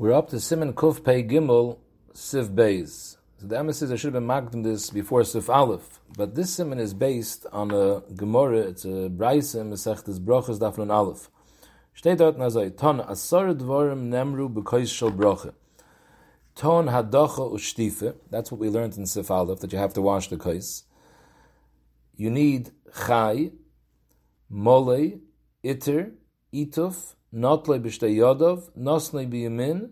We're up to Simon Kuf Pei Gimel Siv Beis. So the Emma says I should have been magdim this before Sif Aleph, but this simon is based on a Gemara. It's a Braisim Masechtes Brachas Dafnun Aleph. Steht dort ton asar dvarim nemru b'kois shel bracha. Ton hadacha ushtife. That's what we learned in Sif Aleph that you have to wash the kais. You need chai, mole, iter, ituf, notle b'shtei yodov, nosnei b'yamin,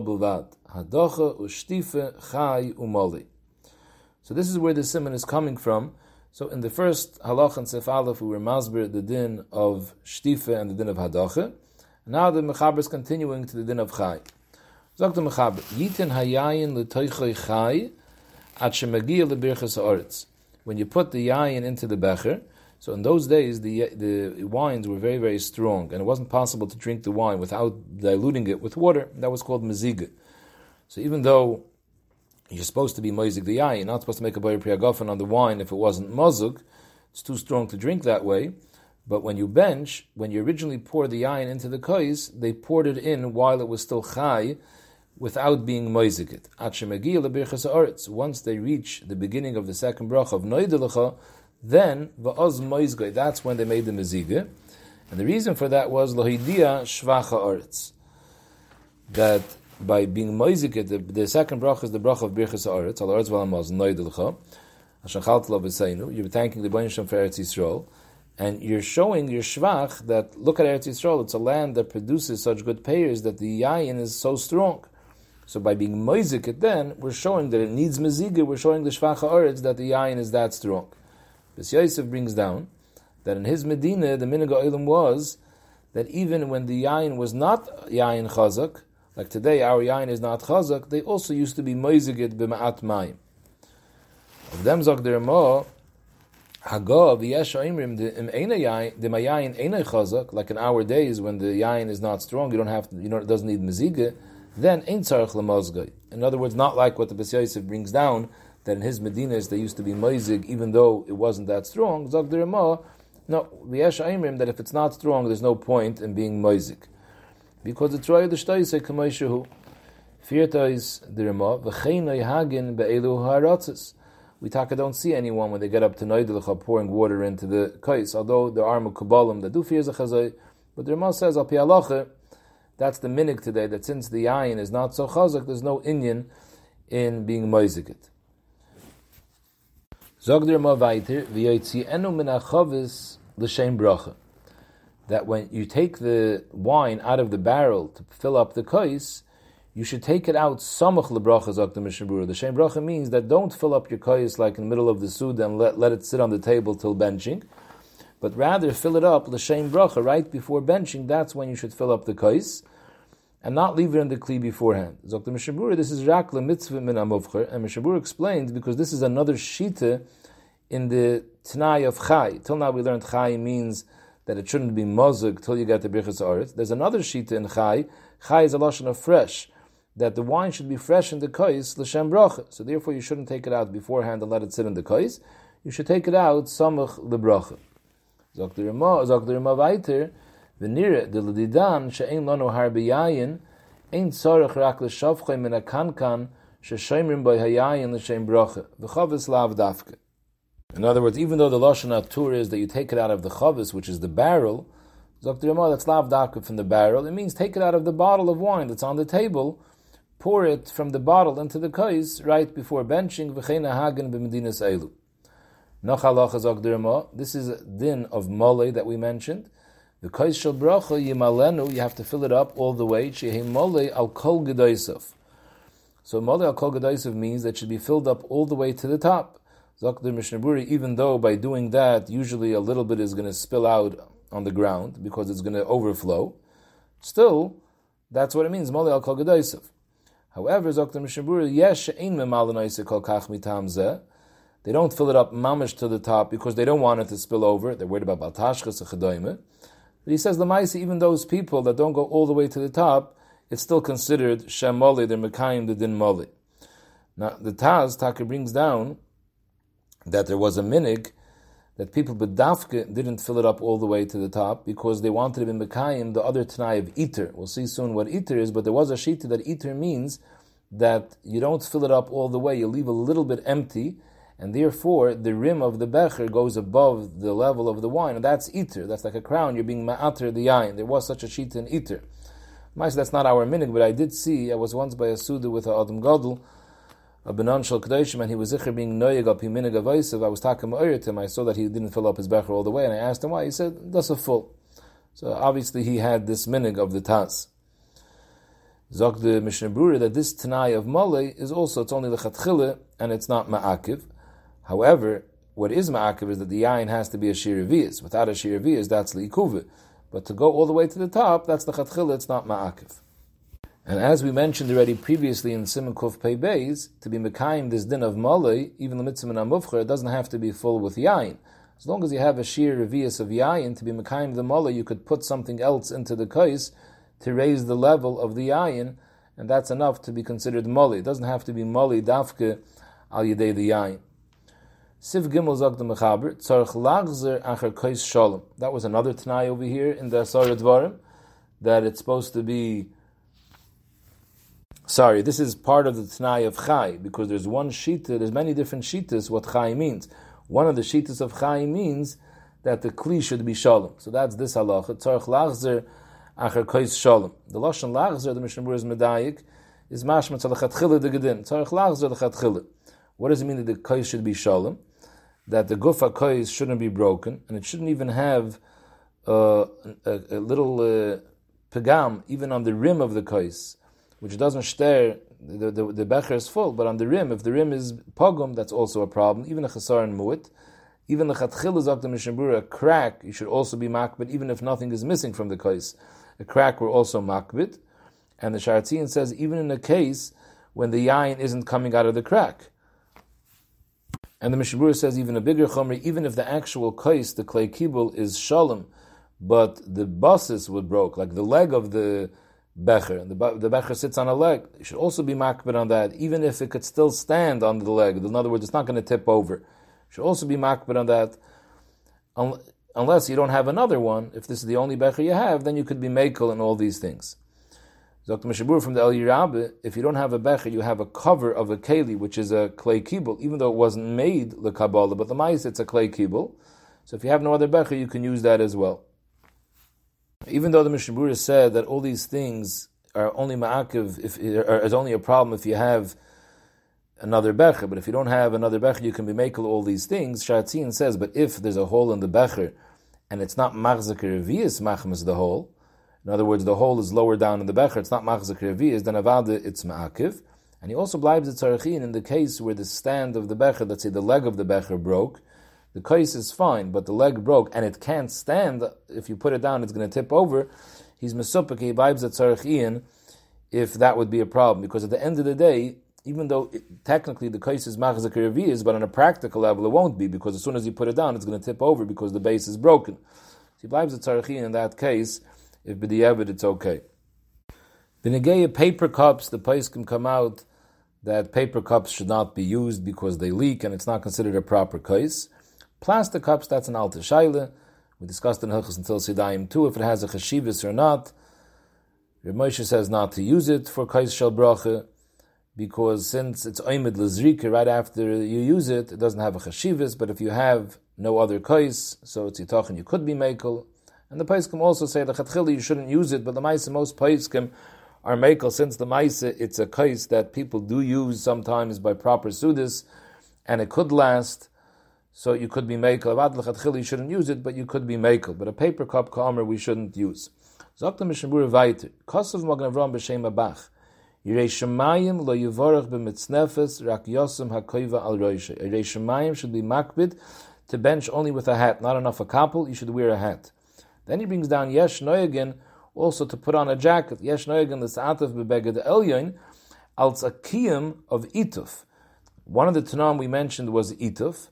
bulvad, hadocha ushtife chai umoli. So this is where the simon is coming from. So in the first halach and sef we were masber the din of shtife and the din of hadocha. Now the mechaber is continuing to the din of chai. Yitin hayayin at shemagia ha'oretz. When you put the yayin into the becher, so in those days the the wines were very very strong, and it wasn't possible to drink the wine without diluting it with water. That was called meziga. So even though you're supposed to be moizik the yayin, you're not supposed to make a bayir priyagofen on the wine if it wasn't mozuk, it's too strong to drink that way. But when you bench, when you originally poured the yayin into the kais, they poured it in while it was still chai, without being moizikit. Once they reach the beginning of the second brach of noidelecha, then va'oz moizgoy. That's when they made the mezige, and the reason for that was lohidia shvacha oretz. That by being moizikit, the, the second brach is the brach of birchas oretz. Al oretz v'amoz noidelecha. You're thanking the Bainisham for Eretz Yisrael, and you're showing your shvach that look at Eretz Yisrael. It's a land that produces such good payers that the yayin is so strong. So by being moizik it then, we're showing that it needs meziga, we're showing the shvacha oretz that the yain is that strong. Beis Yosef brings down that in his Medina, the minig oilam was that even when the yain was not yain chazak, like today our yain is not chazak, they also used to be moizik it b'ma'at mayim. Of them zog der mo, Hagav yesh oimrim the yain the chazak like in our days when the yain is not strong you don't have to, you know it doesn't need meziga then ain't tzarech lemozgoy. In other words, not like what the Bes Yosef brings down, that in his Medinas they used to be moizig, even though it wasn't that strong. Zog no, v'yesh that if it's not strong, there's no point in being moizig. Because it's right, the Shtoi say, kamay shehu. Firtois the Rama, v'chein hagin be'elu ha'aratzis. We taka don't see anyone when they get up to Noidelecha pouring water into the kais, although there are mukabalim that do fear zechazoi, but the Rama says, al pi that's the minig today, that since the ayin is not so chazak, there's no inyan in being moizikit. Zogdir ma weiter, v'yotzi enu min l'shem bracha. That when you take the wine out of the barrel to fill up the kais, you should take it out samach lebracha zok the mishnah The shem bracha means that don't fill up your kais like in the middle of the suda and let, let it sit on the table till benching but rather fill it up l'shem bracha right before benching. That's when you should fill up the kais, and not leave it in the kli beforehand. Zok Mishabura, this is rak mitzvah min and Mishabura explains because this is another shita in the Tanai of Chai. Till now we learned Chai means that it shouldn't be mozug till you get the birchas aretz. There's another shita in Chai. Chai is a lashon of fresh. That the wine should be fresh in the kais l'shem bracha. So therefore, you shouldn't take it out beforehand and let it sit in the kais. You should take it out samach lebracha. Min akankan hayayin lav dafke. In other words, even though the Lashon Atur is that you take it out of the chavis, which is the barrel, Zok Rama, that's lav dafke from the barrel, it means take it out of the bottle of wine that's on the table, pour it from the bottle into the kais right before benching, v'chein hagen b'medinas elu. This is din of mole that we mentioned. The kais shel bracha yimalenu, you have to fill it up all the way. Shehi mole al kol gedaisov. So mole al kol gedaisov means that should be filled up all the way to the top. Zakdir Mishnaburi, even though by doing that, usually a little bit is going to spill out on the ground because it's going to overflow, still, that's what it means, mole al kol gedaisov. However, Zakdir Mishnaburi, yesh ein memalanaisa kol kach mitam zeh, they don't fill it up mamish to the top because they don't want it to spill over. They're worried about baltashkas and But he says the ma'isa, even those people that don't go all the way to the top, it's still considered shemoli. They're mekayim the din moli. Now the Taz Taka brings down that there was a minig that people bedafke didn't fill it up all the way to the top because they wanted to be mekayim the other tanai of iter. We'll see soon what iter is, but there was a shita that iter means that you don't fill it up all the way, you leave a little bit empty, and therefore the rim of the becher goes above the level of the wine, and that's iter. That's like a crown. You're being ma'ater the yain. There was such a shita in iter. That's not our minig, but I did see. I was once by a suda with a adam gadol a Benon Kedoshim, and he was zicher being noyeg al piminig avoisiv. I was talking to him. I saw that he didn't fill up his becher all the way, and I asked him why. He said that's a full. So obviously he had this minig of the Taz. Zog the Mishnah that this tanai of mole is also it's only the chatchile and it's not ma'akiv. However, what is ma'akiv is that the yain has to be a shiravias. Without a shiravias, that's liikuva. But to go all the way to the top, that's the chatchile. It's not ma'akiv. And as we mentioned already previously in Simon Kuf Pei Beis, to be Mekayim this din of Malay, even the mitzvah in Amufcher, it doesn't have to be full with Yain. As long as you have a sheer revius of Yain, to be Mekayim the Malay, you could put something else into the kais to raise the level of the Yain, and that's enough to be considered Malay. It doesn't have to be Malay dafke al yedei the Yain. Siv Gimel the Mechaber, Tzarech Lachzer Acher Kais Shalom. That was another Tanai over here in the Asar Dvarim, that it's supposed to be Sorry, this is part of the Tanai of Chai, because there's one Shita, there's many different Shitas what Chai means. One of the Shitas of Chai means that the Kli should be Shalom. So that's this halacha. Tzarech Lachzer Acher Kois Shalom. The Lashon Lachzer, the Mishnah is Medayik, is Mashma Tzalachatchile de Gedin. Tzarech Lachzer Lechatchile. What does it mean that the Kois should be Shalom? That the Gufa Kois shouldn't be broken, and it shouldn't even have uh, a, a, little uh, pagam, even on the rim of the Kois which doesn't stare, the, the, the becher is full, but on the rim, if the rim is pogum, that's also a problem, even a chasar and mu'it. Even the chatchil is the mishnabura, a crack, you should also be makbid, even if nothing is missing from the kais. A crack were also makbid. And the Sharatzian says, even in a case when the yain isn't coming out of the crack. And the Mishabura says even a bigger chomri, even if the actual kais, the clay kibul, is shalom, but the basis would broke, like the leg of the becher, and the, the becher sits on a leg, you should also be makbid on that, even if it could still stand on the leg. In other words, it's not going to tip over. Should also be makbid on that, unless you don't have another one. If this is the only becher you have, then you could be makel and all these things. Dr. Mishabur from the El Yirabe, if you don't have a becher, you have a cover of a keli, which is a clay kibble, even though it wasn't made the Kabbalah, but the mais, it's a clay kibble. So if you have no other becher, you can use that as well. Even though the Mishnah said that all these things are only ma'akiv, if is only a problem if you have another becher, but if you don't have another becher, you can be makel all these things. Shatzin says, but if there's a hole in the becher and it's not machzakir revius machmas the hole, in other words, the hole is lower down in the becher, it's not machzakir revius, then avada it's ma'akiv. And he also blibes the tzarachin in the case where the stand of the becher, let's say the leg of the becher broke, the kais is fine, but the leg broke and it can't stand. If you put it down, it's going to tip over. He's mesupik, he vibes at tzarech if that would be a problem. Because at the end of the day, even though it, technically the kais is machzak but on a practical level it won't be, because as soon as you put it down, it's going to tip over because the base is broken. So he vibes at tzarech in that case, if b'di'evid it's okay. B'negeya paper cups, the place can come out that paper cups should not be used because they leak and it's not considered a proper case. Plastic cups, that's an alter shaila. We discussed in Hilchus until Sidayim too, if it has a chashivas or not. Reb Moshe says not to use it for kais shel bracha, because since it's oimid lezrika, right after you use it, it doesn't have a chashivas, but if you have no other kais, so it's yitachin, you could be makel. And the paiskim also say, the chatchili, you shouldn't use it, but the maisa, most paiskim are makel, since the maisa, it's a case that people do use sometimes by proper sudis, and it could last, so you could be makel. Avad you shouldn't use it, but you could be makel. But a paper cup kamer we shouldn't use. Zokta Mishnabur Vaiter. Kosav Magen b'Shem Abach. Yirei Shemayim lo yivorach b'mitznefes rak yosem hakoiva al roisha. Yirei Shemayim should be makbid to bench only with a hat. Not enough a couple, you should wear a hat. Then he brings down Yesh Noyagin also to put on a jacket. Yesh Noyagin the Sa'atav b'beged elyon als a of ituf. One of the Tanam we mentioned was ituf.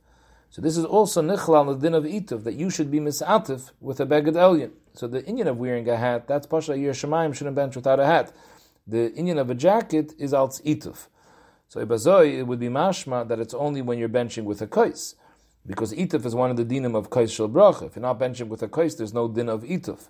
So this is also nichlal the din of ituf that you should be misatif with a beged elyon. So the Indian of wearing a hat, that's pasha shemaim shouldn't bench without a hat. The Indian of a jacket is als ituf. So ibazoi it would be mashma that it's only when you're benching with a kais. Because ituf is one of the dinim of kais shel bracha. If you're not benching with a kais, there's no din of ituf.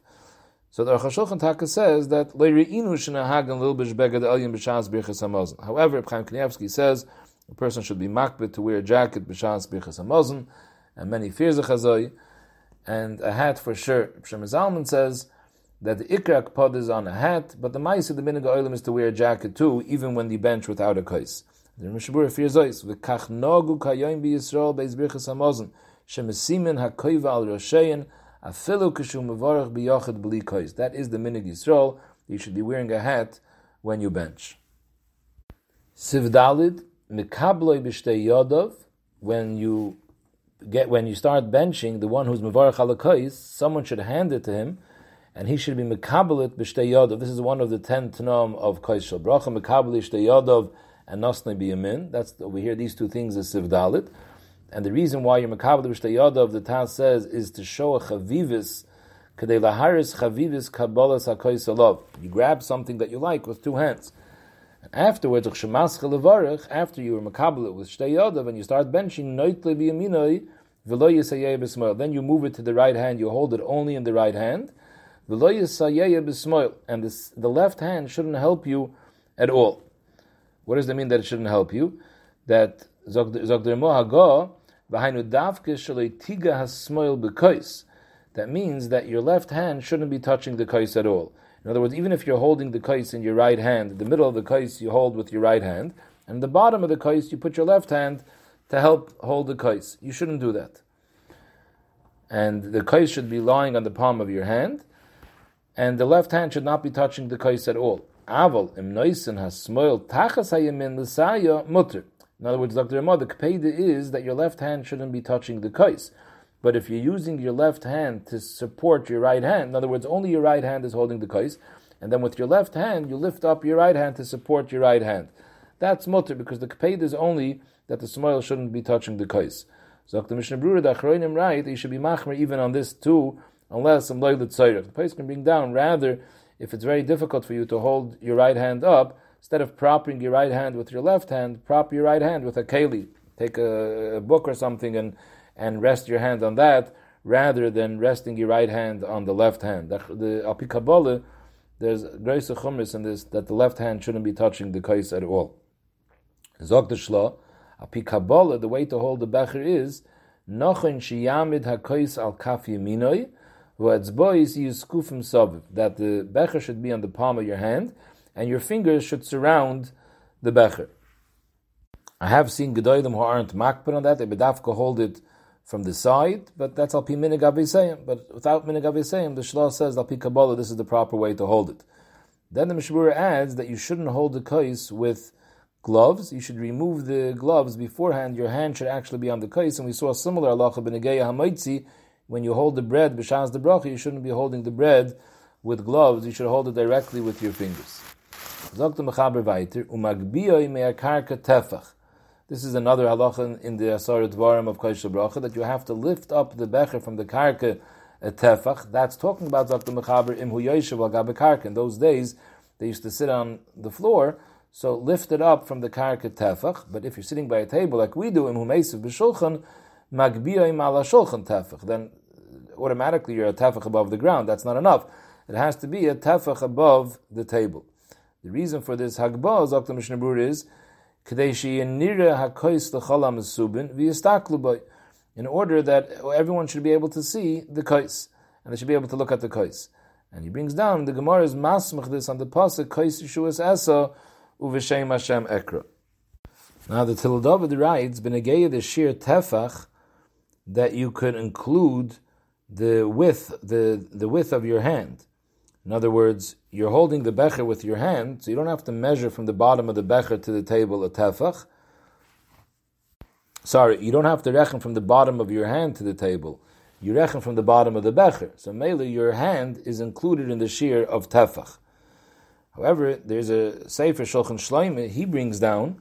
So the Aruch Taka says that leiriinu shenahagan lilbish begad elyon b'shas birchas hamazon. However, Chaim Kanievsky says a person should be makbid to wear a jacket b'shas birchas hamazon, and many fears a chazoi, and a hat for sure. Shem Zalman says that the ikrak pod is on a hat, but the mice of the minig is to wear a jacket too, even when you bench without a kais. The Mishabura fears ois v'kach nogu kayoim b'Yisrael beis birchas hakoiva al. That is the minig Yisrael. You should be wearing a hat when you bench. Sivdalid mikabloi b'shtei yodov when you get when you start benching the one who's mevarach alakais, someone should hand it to him, and he should be mekabelit b'shtei yodov. This is one of the ten tanom of kais shel bracha mekabel shtei yodov and nosnei biyamin. That's we hear these two things as sivdalit, and the reason why you're mekabel b'shtei yodov, the Taz says, is to show a chavivis. Kadei laharis chavivis kabbalas hakais You grab something that you like with two hands. Afterwards, after you were makabel with shtei yodav and you start benching noitle biyaminoi, then you move it to the right hand, you hold it only in the right hand. And this, the left hand shouldn't help you at all. What does that mean that it shouldn't help you? That that means that your left hand shouldn't be touching the kais at all. In other words, even if you're holding the kais in your right hand, the middle of the kais you hold with your right hand, and the bottom of the kais you put your left hand to help hold the kais. You shouldn't do that. And the kais should be lying on the palm of your hand, and the left hand should not be touching the kais at all. Aval im has smoil tachas l'saya mutter. In other words, Dr. Ramah, the kpeda is that your left hand shouldn't be touching the kais. But if you're using your left hand to support your right hand, in other words, only your right hand is holding the kais, and then with your left hand, you lift up your right hand to support your right hand. That's mutter because the kpeda is only that the smile shouldn't be touching the kais. So the Mishnah Brura, the Achroinim right, you should be machmer even on this too, unless some loyal tzayir. The place can bring down. Rather, if it's very difficult for you to hold your right hand up, instead of propping your right hand with your left hand, prop your right hand with a keli. Take a, a book or something and and rest your hand on that, rather than resting your right hand on the left hand. The, the there's grace of chumris in this that the left hand shouldn't be touching the kais at all. Zog the Shlah, Api the way to hold the becher is Nochin shiyamid hakois al kaf saviv. That the becher should be on the palm of your hand, and your fingers should surround the becher. I have seen gedolim who aren't makpid on that. They bedafka hold it from the side, but that's al pi minig But without minig the shlah says al pi Kabbalah, this is the proper way to hold it. Then the Mishmura adds that you shouldn't hold the kais with gloves, you should remove the gloves beforehand. Your hand should actually be on the kais. And we saw a similar halacha b'negeya hamaitzi. When you hold the bread b'shaz the bracha, you shouldn't be holding the bread with gloves. You should hold it directly with your fingers. This is another halacha in the Asar Dvarim of Kaish Bracha that you have to lift up the becher from the karka uh, tefach. That's talking about Dr. Mechaber im huyoshev al karka. In those days, they used to sit on the floor so lift it up from the karka tefach. But if you're sitting by a table like we do in humesiv b'shulchan, tefach, then automatically you're a tefach above the ground. That's not enough. It has to be a tefach above the table. The reason for this hagbah, Dr. Mishnah Brur, is in order that everyone should be able to see the kais, and they should be able to look at the kais. And he brings down the Gemara's masmach this on the pasuk kais yeshuas esa uv'shem Hashem ekra. Now the Till David writes, "Benegeya the shir tefach that you could include the width, the the width of your hand. In other words, you're holding the becher with your hand, so you don't have to measure from the bottom of the becher to the table a tefach. Sorry, you don't have to reckon from the bottom of your hand to the table. You reckon from the bottom of the becher. So mainly your hand is included in the shear of tefach. However, there's a Sefer Shulchan Shloime, he brings down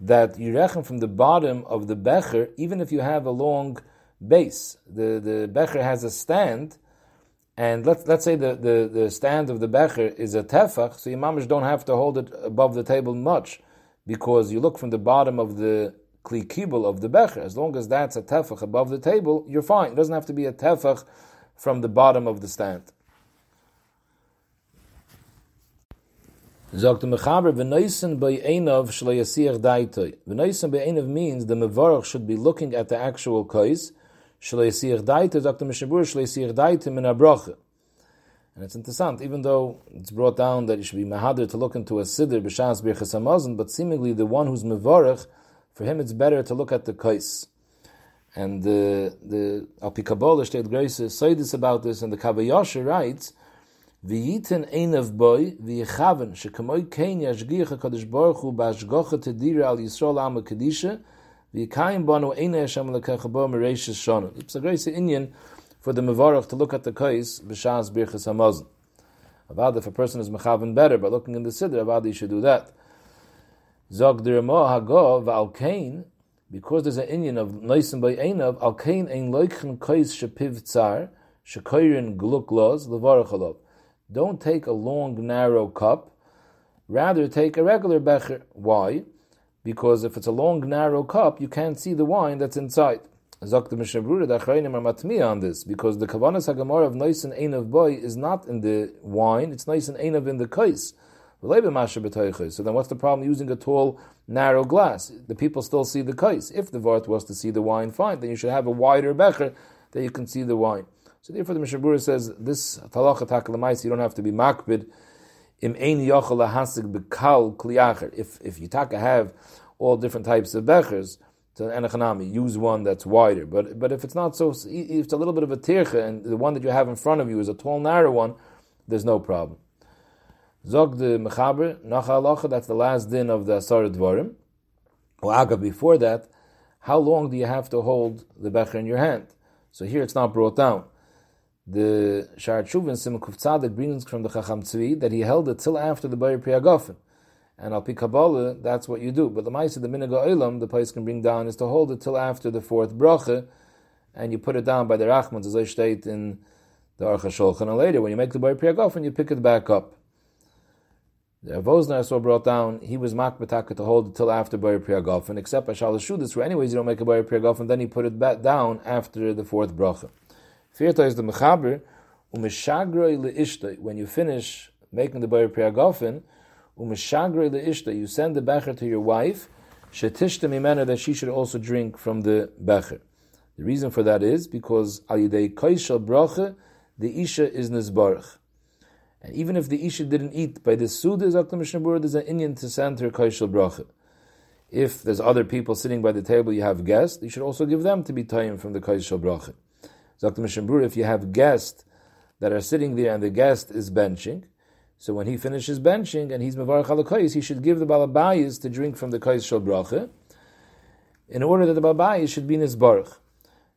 that you reckon from the bottom of the becher, even if you have a long base, the, the becher has a stand, and let's, let's say the, the, the stand of the becher is a tefach, so your mamish don't have to hold it above the table much, because you look from the bottom of the kli kibul of the becher. As long as that's a tefach above the table, you're fine. It doesn't have to be a tefach from the bottom of the stand. Zogt Mechaber, v'noisen by Einov shlo yasir daitoi. V'noisen by Einov means the Mevorach should be looking at the actual kais. Daitoi, Zogt Meshabur, shlo yasir daitoi min abroche. And it's interesting, even though it's brought down that you should be mahadir to look into a siddur b'shas birchas hamazon, but seemingly the one who's mevorach, for him it's better to look at the kais. And the the Alpi Kabbalah State Grace say this about this, and the Kabayasha writes, V'yiten einav boy v'yechaven shekamoy kein yashgiach HaKadosh Baruch Hu b'ashgocha tedira al Yisrael am HaKadisha v'yekayim banu eina Hashem lekechabo mereishis shonu. It's a great Indian for the Mevarach to look at the kais b'shas birchas hamazon. Avad, if a person is mechaven better by looking in the siddur, avad, he should do that. Zog dirmo hago v'al kain, because there's an Indian of noisim by einav, al kain ein loichen kais shepiv tzar, shekoirin gluk los, levarach Don't take a long, narrow cup, rather take a regular becher. Why? Because if it's a long, narrow cup, you can't see the wine that's inside. Zok the Mishabura, the Achrayim are matmiya on this, because the Kavanas HaGamor of Noisin Einav Boy is not in the wine, it's Noisin Einav in the kais. So then what's the problem using a tall, narrow glass? The people still see the kais. If the Vart was to see the wine, fine, then you should have a wider becher that you can see the wine. So therefore the Mishabura says, this talacha takalamaisi, you don't have to be makbid, im ein yochel hasig bekal kliacher. If, if you taka have all different types of bechers, to enechanami, use one that's wider. But but if it's not so, if it's a little bit of a tircha, and the one that you have in front of you is a tall, narrow one, there's no problem. Zog the mechaber nachalacha. That's the last din of the asar dvarim. Aga before that, how long do you have to hold the becher in your hand? So here it's not brought down. The Shar Shuvin Simukuf Tzadik brings from the Chacham Tzvi that he held it till after the Bayer Priyagofen and al Kabbalah, that's what you do. But the Maisa, the Minaga Olam, the place can bring down is to hold it till after the fourth bracha, and you put it down by the Rachmans, as I state in the Aruch HaShulchan. And later, when you make the Bar and you pick it back up. The Avosnar saw brought down, he was makbataka to hold it till after Bar Priyagofen, except Ashal Shudis, where anyways you don't make a Bar Priyagofen, then he put it back down after the fourth bracha. Firta is the Mechaber, Umishagroi when you finish making the Bar Priyagofen, umeshagre leishta, you send the becher to your wife, shetishta mimena, that she should also drink from the becher. The reason for that is because al yidei koishal bracha, the isha is nizbarach. And even if the isha didn't eat by the suda, Zakta Mishnabur, there's an Indian to send her koishal bracha. If there's other people sitting by the table, you have guests, you should also give them to be tayyim from the koishal bracha. Zakta Mishnabur, if you have guests that are sitting there and the guest is benching, so when he finishes benching and he's mevarach alakayis, he should give the balabayis to drink from the kais shel bracha, in order that the balabayis should be baruch.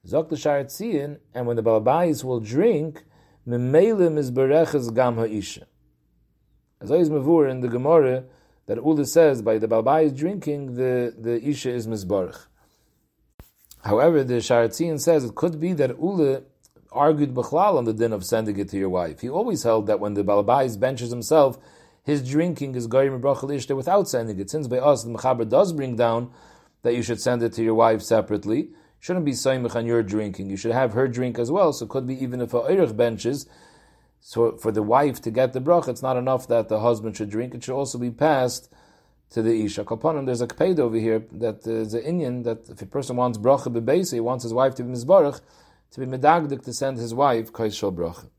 Zok the sharetziin, and when the balabayis will drink, memeilim is berechas gam ha'isha. As is mavur in the Gemara, that Ula says by the balabayis drinking, the, the isha is mizbarach. However, the sharetziin says it could be that Ula argued Bechlal on the din of sending it to your wife. He always held that when the Balabais benches himself, his drinking is Goyim Brachal Ishta without sending it. Since by us, the Mechaber does bring down that you should send it to your wife separately, shouldn't be Saimach on your drinking. You should have her drink as well. So it could be even if a Eirich benches, so for the wife to get the brach, it's not enough that the husband should drink. It should also be passed to the Isha. Kapanim, there's a kped over here that uh, there's an Indian that if a person wants bracha bebesa, he wants his wife to be mizbarach, to be medagdik to send his wife Kais Shal Bracha.